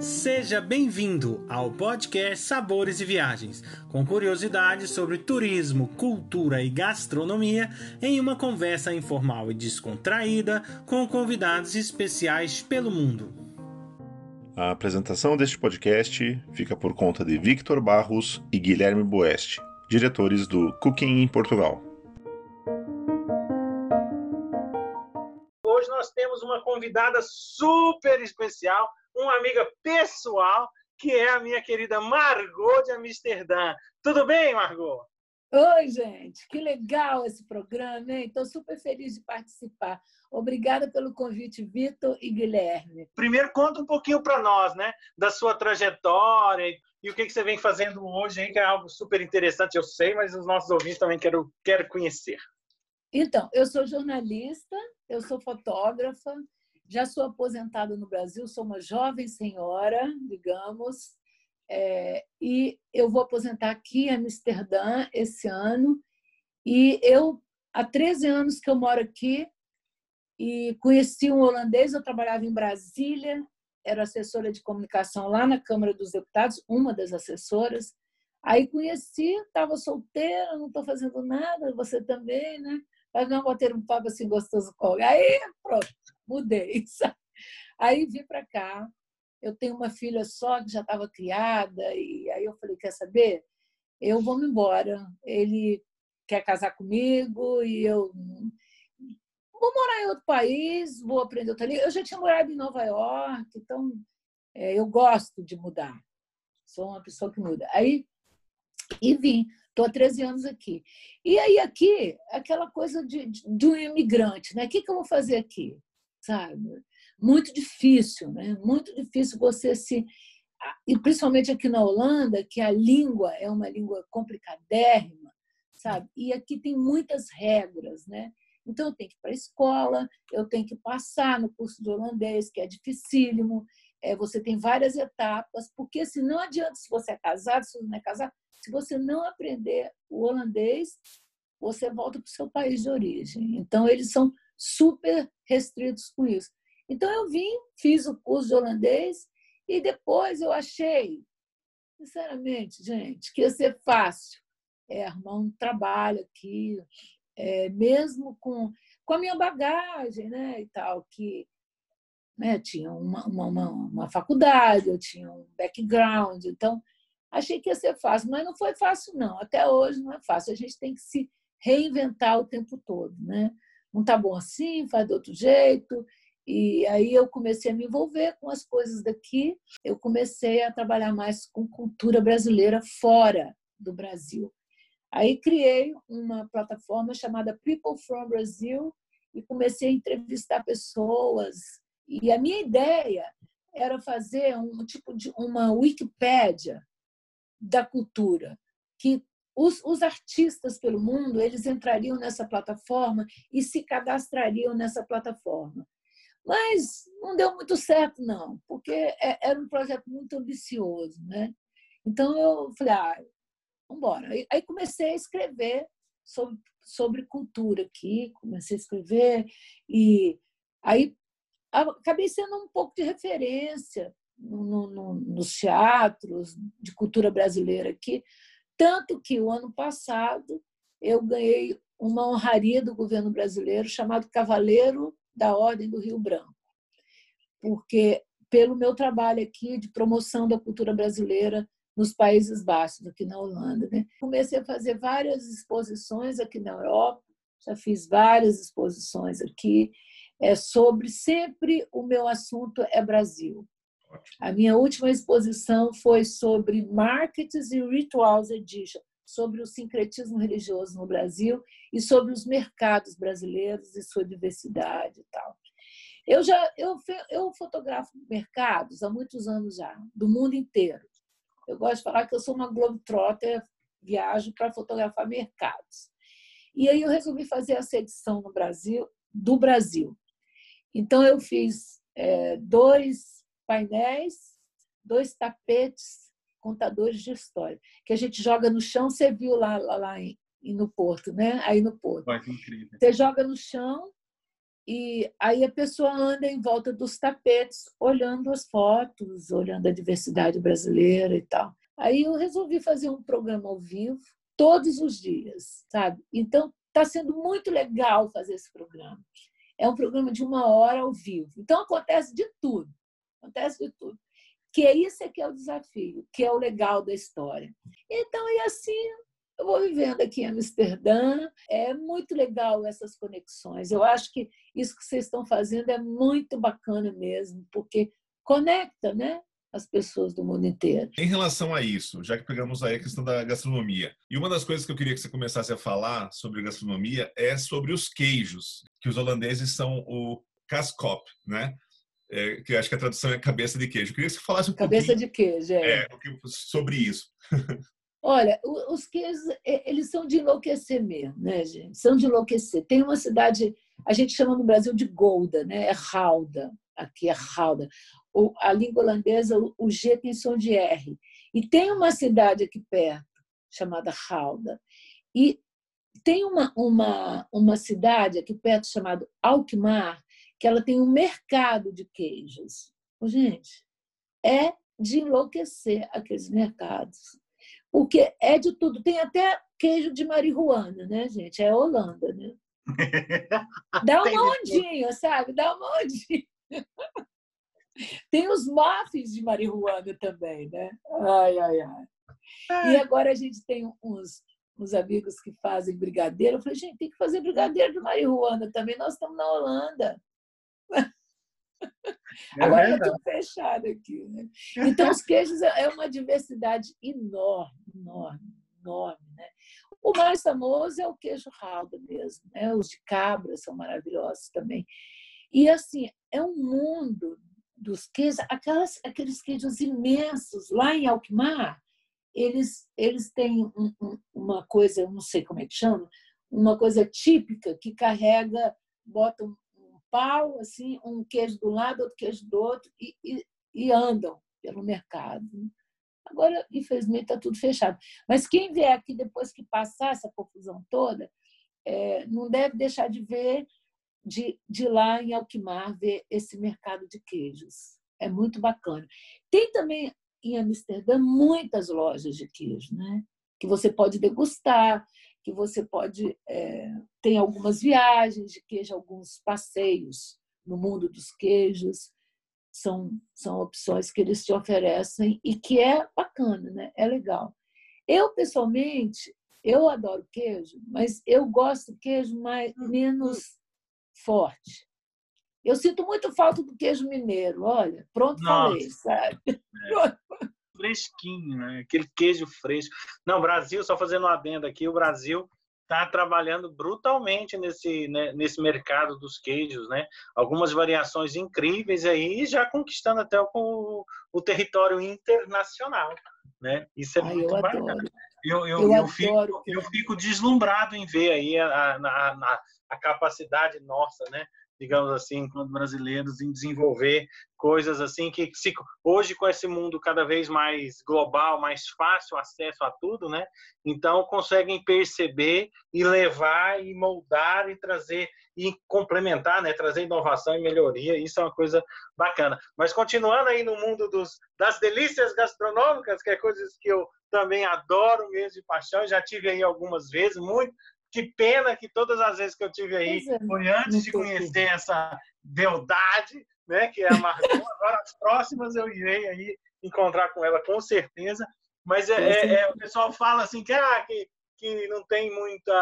Seja bem-vindo ao podcast Sabores e Viagens, com curiosidades sobre turismo, cultura e gastronomia, em uma conversa informal e descontraída com convidados especiais pelo mundo. A apresentação deste podcast fica por conta de Victor Barros e Guilherme Boeste, diretores do Cooking em Portugal. Hoje nós temos uma convidada super especial uma amiga pessoal, que é a minha querida Margot de Amsterdã. Tudo bem, Margot? Oi, gente, que legal esse programa, hein? Estou super feliz de participar. Obrigada pelo convite, Vitor e Guilherme. Primeiro, conta um pouquinho para nós, né, da sua trajetória e o que, você vem fazendo hoje, hein, que é algo super interessante, eu sei, mas os nossos ouvintes também querem quero conhecer. Então, eu sou jornalista, eu sou fotógrafa, já sou aposentada no Brasil, sou uma jovem senhora, digamos, é, e eu vou aposentar aqui em Amsterdã esse ano. E eu, há 13 anos que eu moro aqui, e conheci um holandês, eu trabalhava em Brasília, era assessora de comunicação lá na Câmara dos Deputados, uma das assessoras. Aí conheci, estava solteira, não estou fazendo nada, você também, né? Mas não bater um papo assim gostoso com alguém. Aí, pronto, mudei. Aí vim para cá. Eu tenho uma filha só que já estava criada, e aí eu falei: quer saber? Eu vou me embora. Ele quer casar comigo e eu vou morar em outro país, vou aprender outra língua. Eu já tinha morado em Nova York, então é, eu gosto de mudar. Sou uma pessoa que muda. Aí, e vim. Estou há 13 anos aqui. E aí, aqui, aquela coisa de, de, de um imigrante, né? O que, que eu vou fazer aqui? Sabe? Muito difícil, né? Muito difícil você se. E principalmente aqui na Holanda, que a língua é uma língua complicadérrima, sabe? E aqui tem muitas regras, né? Então, eu tenho que ir para a escola, eu tenho que passar no curso de holandês, que é dificílimo. É, você tem várias etapas, porque se não adianta se você é casado, se você não é casado, se você não aprender o holandês, você volta para o seu país de origem. Então, eles são super restritos com isso. Então, eu vim, fiz o curso de holandês e depois eu achei, sinceramente, gente, que ia ser fácil é, arrumar um trabalho aqui, é, mesmo com, com a minha bagagem né, e tal, que né, tinha uma, uma, uma faculdade, eu tinha um background, então Achei que ia ser fácil, mas não foi fácil, não. Até hoje não é fácil. A gente tem que se reinventar o tempo todo. Né? Não está bom assim, faz de outro jeito. E aí eu comecei a me envolver com as coisas daqui. Eu comecei a trabalhar mais com cultura brasileira fora do Brasil. Aí criei uma plataforma chamada People from Brazil e comecei a entrevistar pessoas. E a minha ideia era fazer um tipo de uma Wikipédia da cultura, que os, os, artistas pelo mundo eles entrariam nessa plataforma e se cadastrariam nessa plataforma. Mas não deu muito certo, não, porque é, era um projeto muito ambicioso. Né? Então eu falei, ah, vamos embora. Aí comecei a escrever sobre, sobre cultura aqui, comecei a escrever, e aí acabei sendo um pouco de referência no, no, nos teatros de cultura brasileira aqui. Tanto que o ano passado eu ganhei uma honraria do governo brasileiro chamado Cavaleiro da Ordem do Rio Branco, porque pelo meu trabalho aqui de promoção da cultura brasileira nos Países Baixos, aqui na Holanda. Né? Comecei a fazer várias exposições aqui na Europa, já fiz várias exposições aqui, é sobre sempre o meu assunto é Brasil. A minha última exposição foi sobre Markets e Rituals Edition, sobre o sincretismo religioso no Brasil e sobre os mercados brasileiros e sua diversidade e tal. Eu já eu, eu fotografo mercados há muitos anos já, do mundo inteiro. Eu gosto de falar que eu sou uma globetrotter, viajo para fotografar mercados. E aí eu resolvi fazer essa edição no Brasil, do Brasil. Então eu fiz é, dois painéis, dois tapetes contadores de história, que a gente joga no chão, você viu lá, lá, lá em, no Porto, né? Aí no Porto. Incrível. Você joga no chão e aí a pessoa anda em volta dos tapetes, olhando as fotos, olhando a diversidade brasileira e tal. Aí eu resolvi fazer um programa ao vivo todos os dias, sabe? Então está sendo muito legal fazer esse programa. É um programa de uma hora ao vivo. Então acontece de tudo, acontece de tudo. Que é isso é que é o desafio, que é o legal da história. Então e assim eu vou vivendo aqui em Amsterdã. É muito legal essas conexões. Eu acho que isso que vocês estão fazendo é muito bacana mesmo, porque conecta, né? as pessoas do mundo inteiro. Em relação a isso, já que pegamos aí a questão da gastronomia, e uma das coisas que eu queria que você começasse a falar sobre gastronomia é sobre os queijos, que os holandeses são o kaskop, né? É, que acho que a tradução é cabeça de queijo. Eu queria que você falasse um cabeça pouquinho... Cabeça de queijo, é. é sobre isso. Olha, os queijos, eles são de enlouquecer mesmo, né, gente? São de enlouquecer. Tem uma cidade, a gente chama no Brasil de Golda, né? É Rauda. Aqui é Rauda. A língua holandesa, o G tem som de R. E tem uma cidade aqui perto, chamada Rauda. E tem uma, uma, uma cidade aqui perto chamada Alkmaar, que ela tem um mercado de queijos. Gente, é de enlouquecer aqueles mercados porque é de tudo. Tem até queijo de marihuana, né, gente? É Holanda, né? Dá uma ondinha, sabe? Dá uma ondinha. Tem os muffins de marihuana também, né? Ai, ai, ai. E agora a gente tem uns, uns amigos que fazem brigadeiro. Eu falei, gente, tem que fazer brigadeiro de marihuana também. Nós estamos na Holanda. É Agora está tudo fechado aqui. Né? Então, os queijos é uma diversidade enorme, enorme, enorme. Né? O mais famoso é o queijo ralda mesmo. Né? Os de cabra são maravilhosos também. E, assim, é um mundo dos queijos, aquelas, aqueles queijos imensos. Lá em Alkmaar, eles, eles têm um, um, uma coisa, eu não sei como é que chama, uma coisa típica que carrega, bota pau, assim, um queijo do lado, outro queijo do outro, e, e, e andam pelo mercado. Agora, infelizmente, está tudo fechado. Mas quem vier aqui depois que passar essa confusão toda, é, não deve deixar de ver, de, de lá em Alquimar, ver esse mercado de queijos. É muito bacana. Tem também em Amsterdã muitas lojas de queijo, né? que você pode degustar, que você pode. É, tem algumas viagens de queijo, alguns passeios no mundo dos queijos. São, são opções que eles te oferecem e que é bacana, né? é legal. Eu, pessoalmente, eu adoro queijo, mas eu gosto do queijo mais, menos forte. Eu sinto muito falta do queijo mineiro, olha, pronto, Nossa. falei, sabe? É. fresquinho, né? Aquele queijo fresco. Não, Brasil, só fazendo uma adenda aqui, o Brasil está trabalhando brutalmente nesse, né, nesse mercado dos queijos, né? Algumas variações incríveis aí, já conquistando até o, o território internacional, né? Isso é Ai, muito eu bacana. Adoro. Eu, eu, eu, eu, fico, eu fico deslumbrado em ver aí a, a, a, a capacidade nossa, né? Digamos assim, enquanto brasileiros, em desenvolver coisas assim que se, hoje com esse mundo cada vez mais global, mais fácil acesso a tudo, né? Então conseguem perceber e levar e moldar e trazer e complementar, né? Trazer inovação e melhoria. Isso é uma coisa bacana. Mas continuando aí no mundo dos das delícias gastronômicas, que é coisas que eu também adoro mesmo de paixão, já tive aí algumas vezes, muito que pena que todas as vezes que eu tive aí é, foi antes de conhecer essa beldade, né, que é a Margot. Agora as próximas eu irei aí encontrar com ela com certeza. Mas é, é, é, o pessoal fala assim que, ah, que, que não tem muita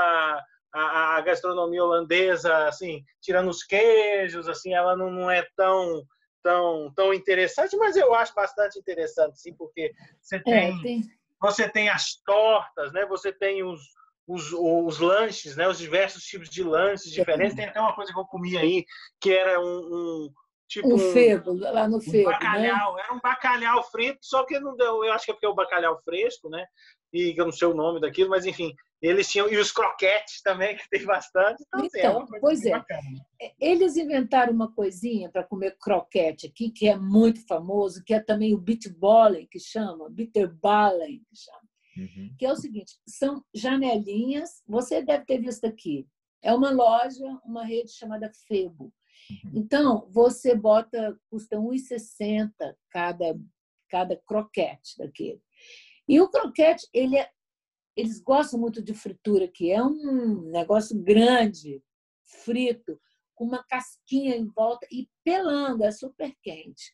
a, a, gastronomia holandesa, assim, tirando os queijos, assim, ela não, não é tão tão tão interessante, mas eu acho bastante interessante, sim, porque você é, tem, tem, você tem as tortas, né? Você tem os, os, os lanches, né? Os diversos tipos de lanches diferentes. Tem até uma coisa que eu comi aí, que era um, um tipo um febo, lá no febo, um né? bacalhau, né? era um bacalhau frito, só que não deu, eu acho que é porque é o bacalhau fresco, né? E eu não sei o nome daquilo, mas enfim, eles tinham e os croquetes também que tem bastante. Então, assim, é então é pois é. Bacana. Eles inventaram uma coisinha para comer croquete aqui que é muito famoso, que é também o bitbollen que chama, bitterballen que chama. Uhum. Que é o seguinte: são janelinhas, você deve ter visto aqui, É uma loja, uma rede chamada Febo. Uhum. Então, você bota, custa 1,60 cada, cada croquete daquele. E o croquete, ele é, eles gostam muito de fritura, que é um negócio grande, frito, com uma casquinha em volta e pelando, é super quente.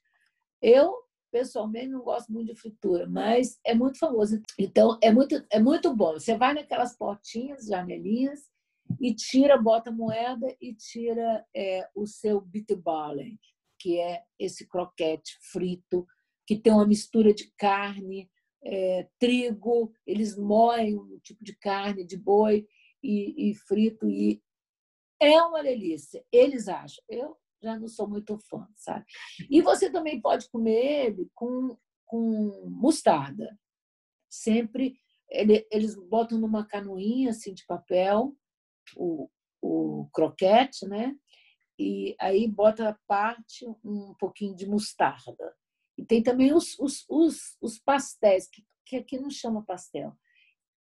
Eu, pessoalmente, não gosto muito de fritura, mas é muito famoso. Então, é muito, é muito bom. Você vai naquelas portinhas, janelinhas, e tira, bota moeda e tira é, o seu bitterballen, que é esse croquete frito, que tem uma mistura de carne, é, trigo, eles moem um tipo de carne de boi e, e frito, e é uma delícia. Eles acham. Eu já não sou muito fã, sabe? E você também pode comer ele com, com mostarda. Sempre ele, eles botam numa canoinha assim de papel o, o croquete, né? E aí bota a parte um pouquinho de mostarda. E tem também os, os, os, os pastéis, que, que aqui não chama pastel,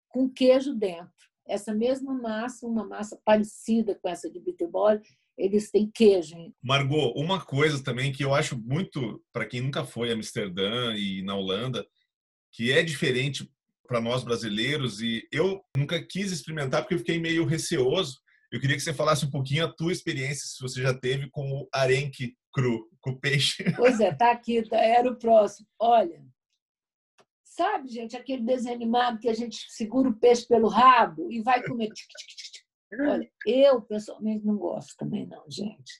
com queijo dentro. Essa mesma massa, uma massa parecida com essa de bitterball, eles têm queijo. Margot, uma coisa também que eu acho muito, para quem nunca foi a Amsterdã e na Holanda, que é diferente para nós brasileiros e eu nunca quis experimentar porque eu fiquei meio receoso. Eu queria que você falasse um pouquinho a tua experiência, se você já teve com o arenque cru, com o peixe. Pois é, tá aqui, tá, era o próximo. Olha, sabe, gente, aquele desenho animado que a gente segura o peixe pelo rabo e vai comer. Olha, eu pessoalmente não gosto também, não, gente.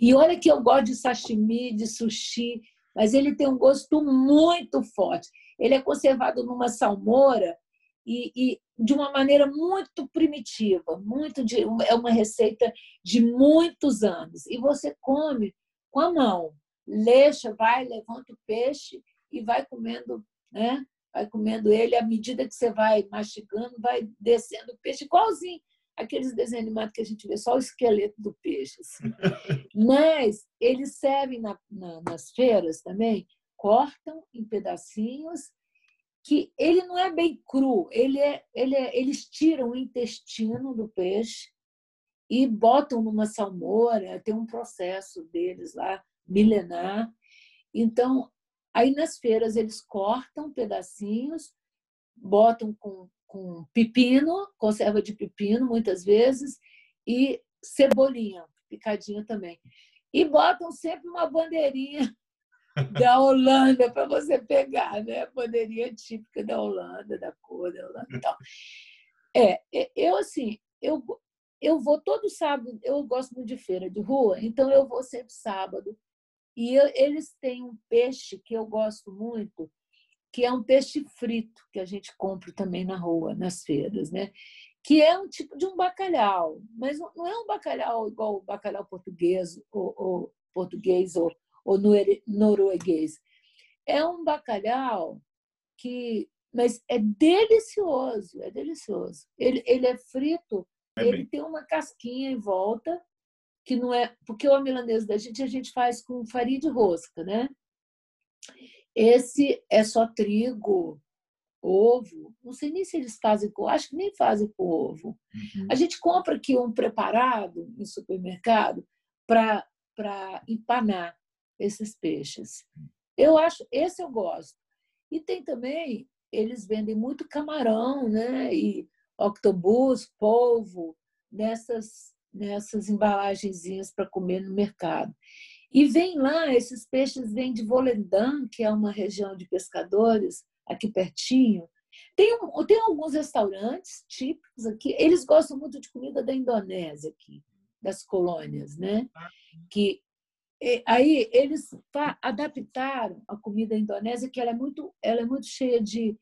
E olha que eu gosto de sashimi, de sushi, mas ele tem um gosto muito forte. Ele é conservado numa salmoura e, e de uma maneira muito primitiva, muito de, é uma receita de muitos anos. E você come com a mão, leixa, vai, levanta o peixe e vai comendo, né? Vai comendo ele à medida que você vai mastigando, vai descendo o peixe, igualzinho aqueles desenhos animados que a gente vê só o esqueleto do peixe. Assim. Mas eles servem na, na, nas feiras também cortam em pedacinhos que ele não é bem cru, ele é, ele é, eles tiram o intestino do peixe e botam numa salmoura, tem um processo deles lá milenar. Então, aí nas feiras eles cortam pedacinhos, botam com, com pepino, conserva de pepino muitas vezes, e cebolinha, picadinha também. E botam sempre uma bandeirinha da Holanda para você pegar, né? Poderia típica da Holanda, da cor da Holanda e. É, é, eu assim, eu, eu vou todo sábado, eu gosto muito de feira de rua, então eu vou sempre sábado. E eu, eles têm um peixe que eu gosto muito, que é um peixe frito, que a gente compra também na rua, nas feiras, né? Que é um tipo de um bacalhau, mas não é um bacalhau igual o bacalhau português ou, ou português ou ou norueguês. É um bacalhau que, mas é delicioso, é delicioso. Ele, ele é frito, é ele tem uma casquinha em volta que não é porque o milanês da gente a gente faz com farinha de rosca, né? Esse é só trigo, ovo. Não sei nem se eles fazem com, acho que nem fazem com ovo. Uhum. A gente compra aqui um preparado no supermercado para para empanar esses peixes. Eu acho, esse eu gosto. E tem também, eles vendem muito camarão, né? E octobus, polvo, nessas, nessas embalagenzinhas para comer no mercado. E vem lá, esses peixes vêm de Volendam, que é uma região de pescadores, aqui pertinho. Tem, tem alguns restaurantes típicos aqui, eles gostam muito de comida da Indonésia aqui, das colônias, né? Ah, que aí eles adaptaram a comida indonésia, que ela é muito, ela é muito cheia de,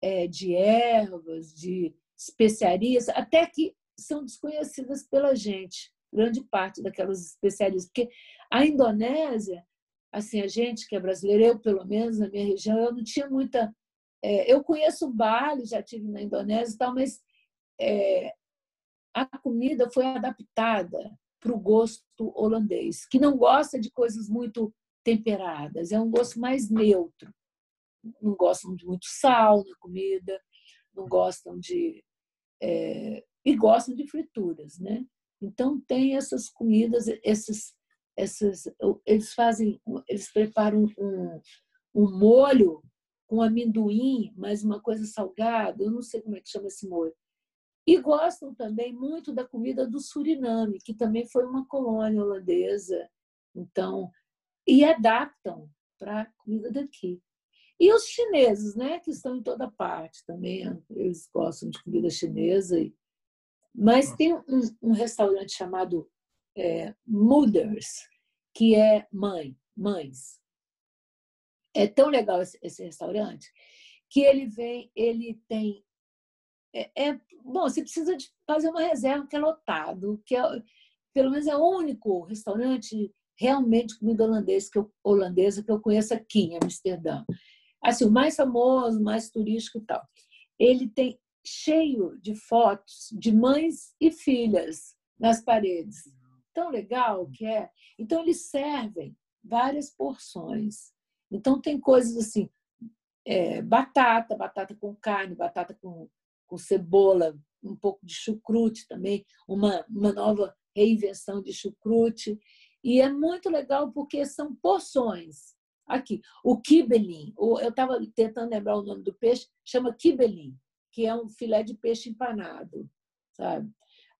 é, de ervas, de especiarias, até que são desconhecidas pela gente, grande parte daquelas especiarias, porque a Indonésia, assim, a gente que é brasileira, eu pelo menos na minha região, eu não tinha muita. É, eu conheço Bali, já tive na Indonésia e tal, mas é, a comida foi adaptada para o gosto holandês, que não gosta de coisas muito temperadas, é um gosto mais neutro. Não gostam de muito sal na comida, não gostam de. É, e gostam de frituras, né? Então tem essas comidas, esses, esses, eles fazem, eles preparam um, um molho com amendoim, mas uma coisa salgada, eu não sei como é que chama esse molho. E gostam também muito da comida do Suriname, que também foi uma colônia holandesa. Então, e adaptam para a comida daqui. E os chineses, né, que estão em toda parte também, eles gostam de comida chinesa. Mas tem um, um restaurante chamado é, Mothers, que é mãe, mães. É tão legal esse, esse restaurante que ele vem, ele tem é, é, bom, você precisa de fazer uma reserva que é lotado, que é, pelo menos é o único restaurante realmente comida holandesa que eu, holandesa que eu conheço aqui em Amsterdã. Assim, o mais famoso, mais turístico e tal. Ele tem cheio de fotos de mães e filhas nas paredes. Tão legal que é. Então, eles servem várias porções. Então, tem coisas assim: é, batata, batata com carne, batata com com cebola, um pouco de chucrute também, uma, uma nova reinvenção de chucrute. E é muito legal porque são porções. Aqui, o kibelin, eu estava tentando lembrar o nome do peixe, chama kibelin, que é um filé de peixe empanado, sabe?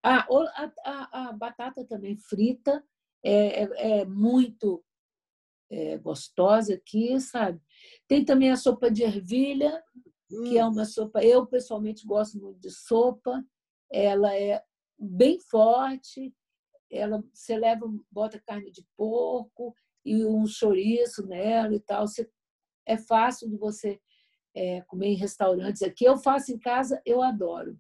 Ah, a, a, a batata também frita é, é, é muito é, gostosa aqui, sabe? Tem também a sopa de ervilha, que é hum. uma sopa. Eu, pessoalmente, gosto muito de sopa. Ela é bem forte. Ela, você leva, bota carne de porco e um chouriço nela e tal. Você, é fácil de você é, comer em restaurantes aqui. Eu faço em casa, eu adoro.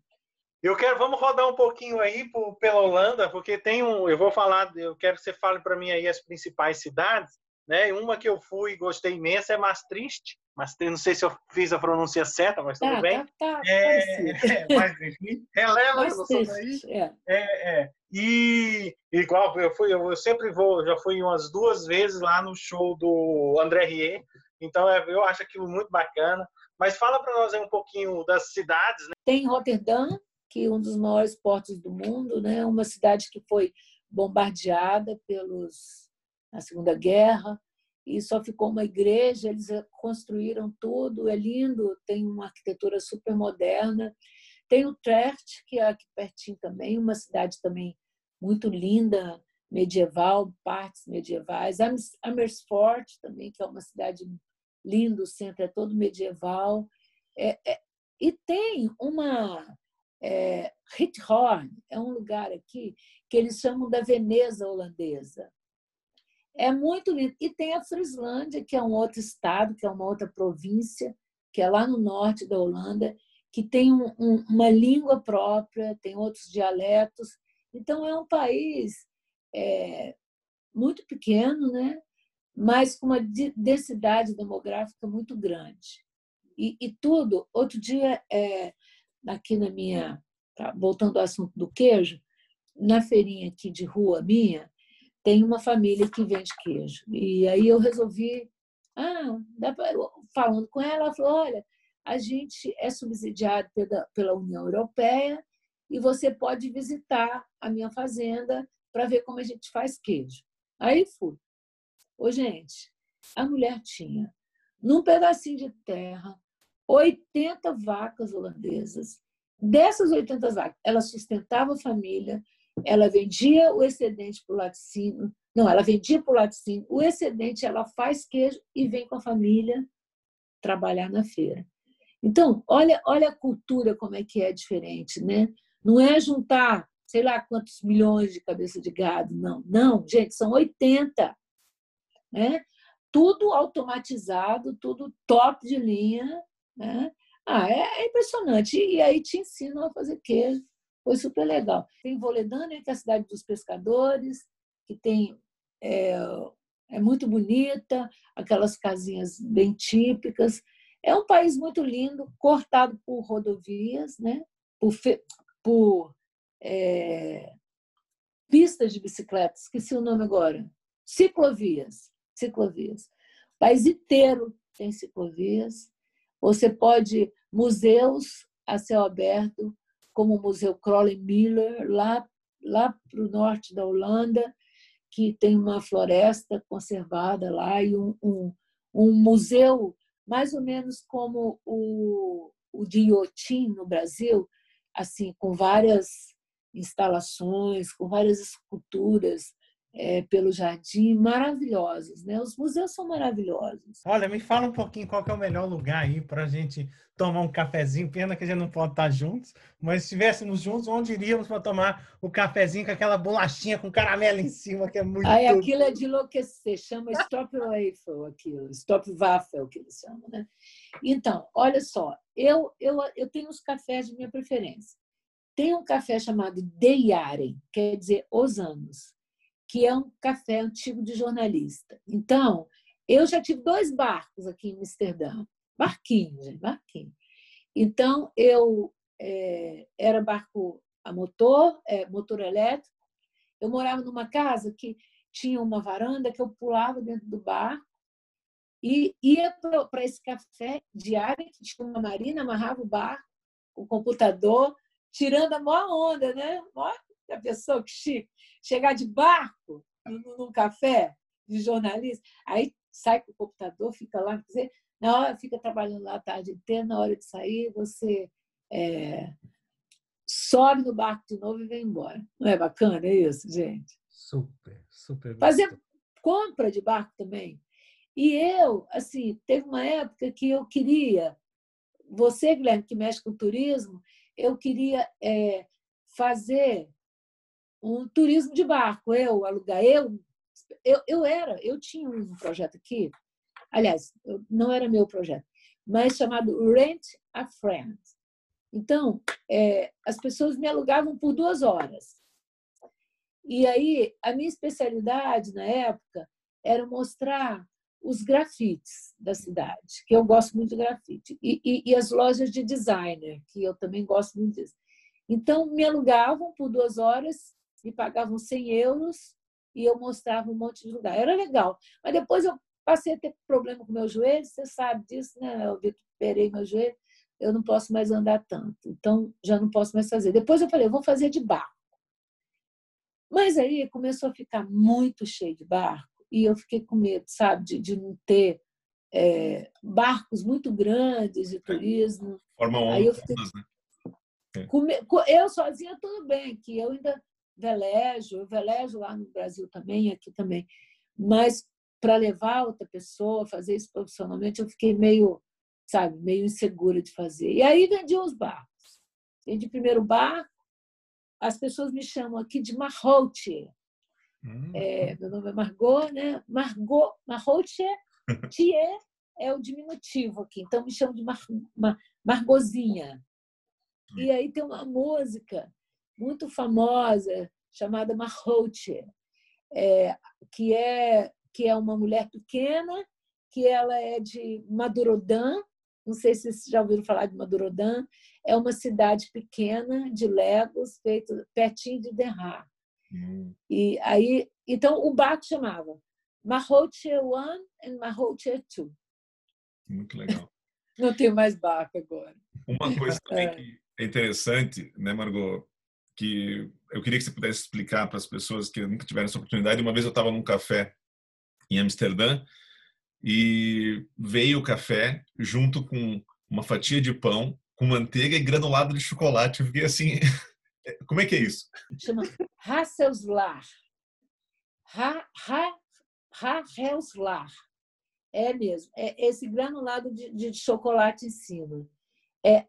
Eu quero, vamos rodar um pouquinho aí por, pela Holanda, porque tem um, eu vou falar, eu quero que você fale para mim aí as principais cidades, né? Uma que eu fui e gostei imenso é Maastricht, mas não sei se eu fiz a pronúncia certa, mas tudo tá, bem. Tá, tá, é, é, mas enfim, releva que eu sou daí. É. É, é. E igual eu fui, eu sempre vou, já fui umas duas vezes lá no show do André Rieu, então é, eu acho aquilo muito bacana. Mas fala para nós um pouquinho das cidades. Né? Tem Roterdã, que é um dos maiores portos do mundo, né? Uma cidade que foi bombardeada pelos na Segunda Guerra e só ficou uma igreja, eles construíram tudo, é lindo, tem uma arquitetura super moderna. Tem o Trert, que é aqui pertinho também, uma cidade também muito linda, medieval, partes medievais. Amersfoort também, que é uma cidade linda, o centro é todo medieval. É, é, e tem uma... É, Hithorn é um lugar aqui que eles chamam da Veneza holandesa. É muito lindo. E tem a Frislândia, que é um outro estado, que é uma outra província, que é lá no norte da Holanda, que tem um, um, uma língua própria, tem outros dialetos. Então, é um país é, muito pequeno, né? Mas com uma densidade demográfica muito grande. E, e tudo, outro dia, é, aqui na minha. Tá, voltando ao assunto do queijo, na feirinha aqui de rua minha, tem uma família que vende queijo. E aí eu resolvi, ah, pra... falando com ela, ela falou: olha, a gente é subsidiado pela, pela União Europeia e você pode visitar a minha fazenda para ver como a gente faz queijo. Aí fui. Ô, gente, a mulher tinha, num pedacinho de terra, 80 vacas holandesas. Dessas 80 vacas, ela sustentava a família, ela vendia o excedente para o laticínio, não, ela vendia para o laticínio, o excedente ela faz queijo e vem com a família trabalhar na feira. Então, olha, olha a cultura como é que é diferente, né? Não é juntar, sei lá quantos milhões de cabeça de gado, não. Não, gente, são 80. Né? Tudo automatizado, tudo top de linha. Né? Ah, é, é impressionante. E aí te ensinam a fazer queijo foi super legal. Tem Voledânia, que é a cidade dos pescadores, que tem é, é muito bonita, aquelas casinhas bem típicas. É um país muito lindo, cortado por rodovias, né? por, por é, pistas de bicicletas, esqueci o nome agora. Ciclovias. Ciclovias. O país inteiro tem ciclovias. Você pode, museus a céu aberto, como o Museu Crowley Miller, lá lá para o norte da Holanda, que tem uma floresta conservada lá e um, um, um museu mais ou menos como o, o de Iotim, no Brasil, assim, com várias instalações, com várias esculturas, é, pelo jardim, maravilhosos. Né? Os museus são maravilhosos. Olha, me fala um pouquinho qual é o melhor lugar aí para a gente tomar um cafezinho. Pena que a gente não pode estar juntos, mas se estivéssemos juntos, onde iríamos para tomar o cafezinho com aquela bolachinha com caramelo em cima, que é muito. Aí aquilo é de enlouquecer, chama Stroopwafel aquilo, Stroopwafel que eles chamam, né? Então, olha só, eu, eu, eu tenho os cafés de minha preferência. Tem um café chamado De Jaren, quer dizer os anos que é um café antigo de jornalista. Então, eu já tive dois barcos aqui em Amsterdã, barquinhos, gente, barquinho. Então, eu é, era barco a motor, é, motor elétrico. Eu morava numa casa que tinha uma varanda que eu pulava dentro do barco e ia para esse café diário, que tinha uma marina, amarrava o barco, o computador, tirando a maior onda, né? A pessoa que chique chegar de barco num café de jornalista, aí sai com o computador, fica lá, quer dizer, na hora fica trabalhando lá a tarde inteira, na hora de sair você é, sobe no barco de novo e vem embora. Não é bacana isso, gente? Super, super. Fazer compra de barco também. E eu, assim, teve uma época que eu queria, você, Guilherme, que mexe com turismo, eu queria é, fazer um turismo de barco. Eu alugar, eu, eu, eu era, eu tinha um projeto aqui, aliás, não era meu projeto, mas chamado Rent a Friend. Então, é, as pessoas me alugavam por duas horas. E aí, a minha especialidade na época era mostrar os grafites da cidade, que eu gosto muito de grafite, e, e, e as lojas de designer, que eu também gosto muito disso. Então, me alugavam por duas horas me pagavam 100 euros e eu mostrava um monte de lugar. Era legal. Mas depois eu passei a ter problema com meu joelho, você sabe disso, né? Eu recuperei meu joelho, eu não posso mais andar tanto. Então, já não posso mais fazer. Depois eu falei, eu vou fazer de barco. Mas aí começou a ficar muito cheio de barco e eu fiquei com medo, sabe, de, de não ter é, barcos muito grandes de turismo. Forma aí eu, fiquei, né? É. eu sozinha tudo bem, que eu ainda velejo, eu velejo lá no Brasil também, aqui também. Mas para levar outra pessoa, fazer isso profissionalmente, eu fiquei meio, sabe, meio insegura de fazer. E aí vendi os barcos. Vendi primeiro barco, as pessoas me chamam aqui de Marroutier. Hum. É, meu nome é Margot, né? Margot, Marroutier, Thier é o diminutivo aqui, então me chamam de Mar, Mar, Margozinha. Hum. E aí tem uma música muito famosa chamada Marroche, é, que é que é uma mulher pequena, que ela é de Madurodã, não sei se vocês já ouviram falar de Madurodã, é uma cidade pequena de Legos, feito pertinho de Derra. Hum. E aí, então o barco chamava Marroche One e Marroche Two. Muito legal. Não tem mais barco agora. Uma coisa também é. que é interessante, né, Margot? Que eu queria que você pudesse explicar para as pessoas que nunca tiveram essa oportunidade. Uma vez eu estava num café em Amsterdã e veio o café junto com uma fatia de pão, com manteiga e granulado de chocolate. Eu fiquei assim, como é que é isso? Chama Hasselslar. Ha, ha, Hasselslar. É mesmo. É esse granulado de, de chocolate em cima. É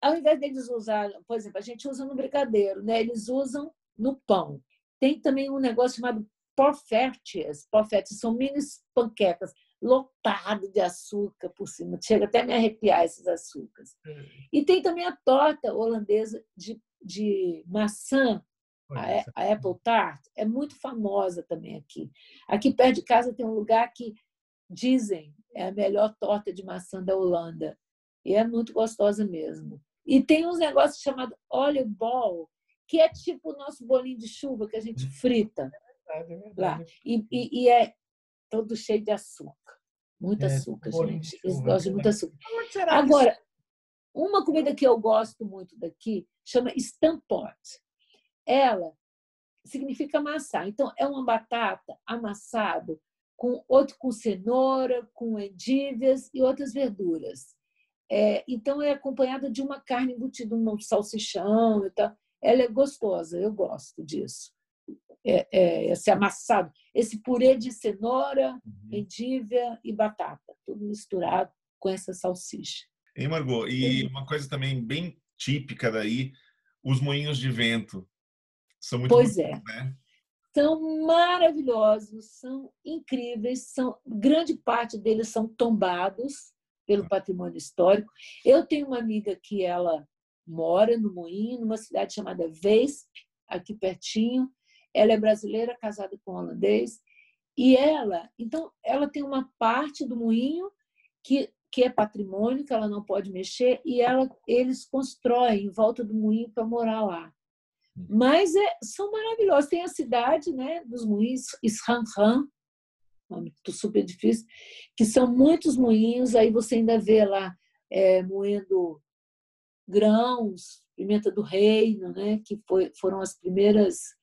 ao invés deles usar, por exemplo, a gente usa no brigadeiro, né? Eles usam no pão. Tem também um negócio chamado porfetes. Porfetes são mini panquecas lotado de açúcar por cima. Chega até a me arrepiar esses açúcares. É. E tem também a torta holandesa de, de maçã, a, a, Apple Tart, é muito famosa também aqui. Aqui perto de casa tem um lugar que dizem é a melhor torta de maçã da Holanda. E é muito gostosa mesmo. E tem uns negócios chamados óleo ball, que é tipo o nosso bolinho de chuva que a gente uhum. frita é verdade, é verdade. lá. E, e, e, é todo cheio de açúcar. Muito é, açúcar, gente. Eles gostam de muito açúcar. Agora, uma comida que eu gosto muito daqui chama Stampot. Ela significa amassar. Então, é uma batata amassado com outro com cenoura, com endívias e outras verduras. É, então, é acompanhada de uma carne embutida, um salsichão e tal. Ela é gostosa, eu gosto disso. É, é, esse amassado, esse purê de cenoura, uhum. endívia e batata, tudo misturado com essa salsicha. Hein, Margot? E uma coisa também bem típica daí, os moinhos de vento. São muito Pois é. Né? São maravilhosos, são incríveis, são grande parte deles são tombados pelo patrimônio histórico. Eu tenho uma amiga que ela mora no Moinho, numa cidade chamada Weesp, aqui pertinho. Ela é brasileira, casada com um holandês. E ela, então, ela tem uma parte do moinho que, que é patrimônio, que ela não pode mexer, e ela, eles constroem em volta do moinho para morar lá. Uhum. Mas é, são maravilhosos. Tem a cidade né, dos moinhos, Ishanhan, nome super difícil, que são muitos moinhos, aí você ainda vê lá é, moendo grãos, pimenta do reino, né, que foi, foram as primeiras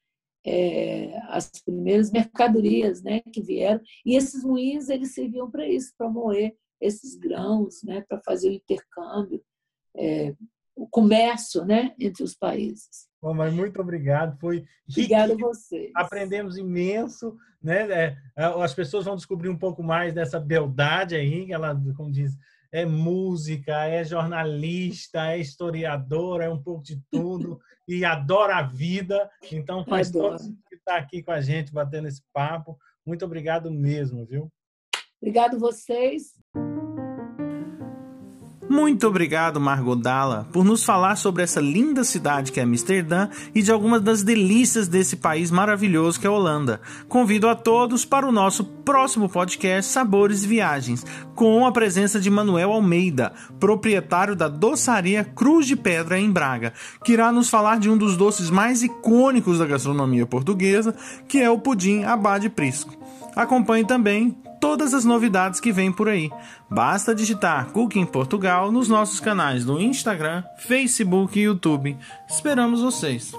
é, as primeiras mercadorias, né, que vieram. E esses moinhos eles serviam para isso, para moer esses grãos, né, para fazer o intercâmbio, é, o comércio, né, entre os países. Bom, mas muito obrigado, foi obrigado a vocês. Aprendemos imenso, né? É, as pessoas vão descobrir um pouco mais dessa beldade aí, ela, como diz, é música, é jornalista, é historiadora, é um pouco de tudo e adora a vida. Então faz todo que está aqui com a gente batendo esse papo. Muito obrigado mesmo, viu? Obrigado vocês. Muito obrigado, Margot Dalla, por nos falar sobre essa linda cidade que é Amsterdã e de algumas das delícias desse país maravilhoso que é a Holanda. Convido a todos para o nosso próximo podcast Sabores e Viagens, com a presença de Manuel Almeida, proprietário da doçaria Cruz de Pedra em Braga, que irá nos falar de um dos doces mais icônicos da gastronomia portuguesa, que é o pudim Abade Prisco. Acompanhe também todas as novidades que vêm por aí. Basta digitar Cooking Portugal nos nossos canais no Instagram, Facebook e YouTube. Esperamos vocês!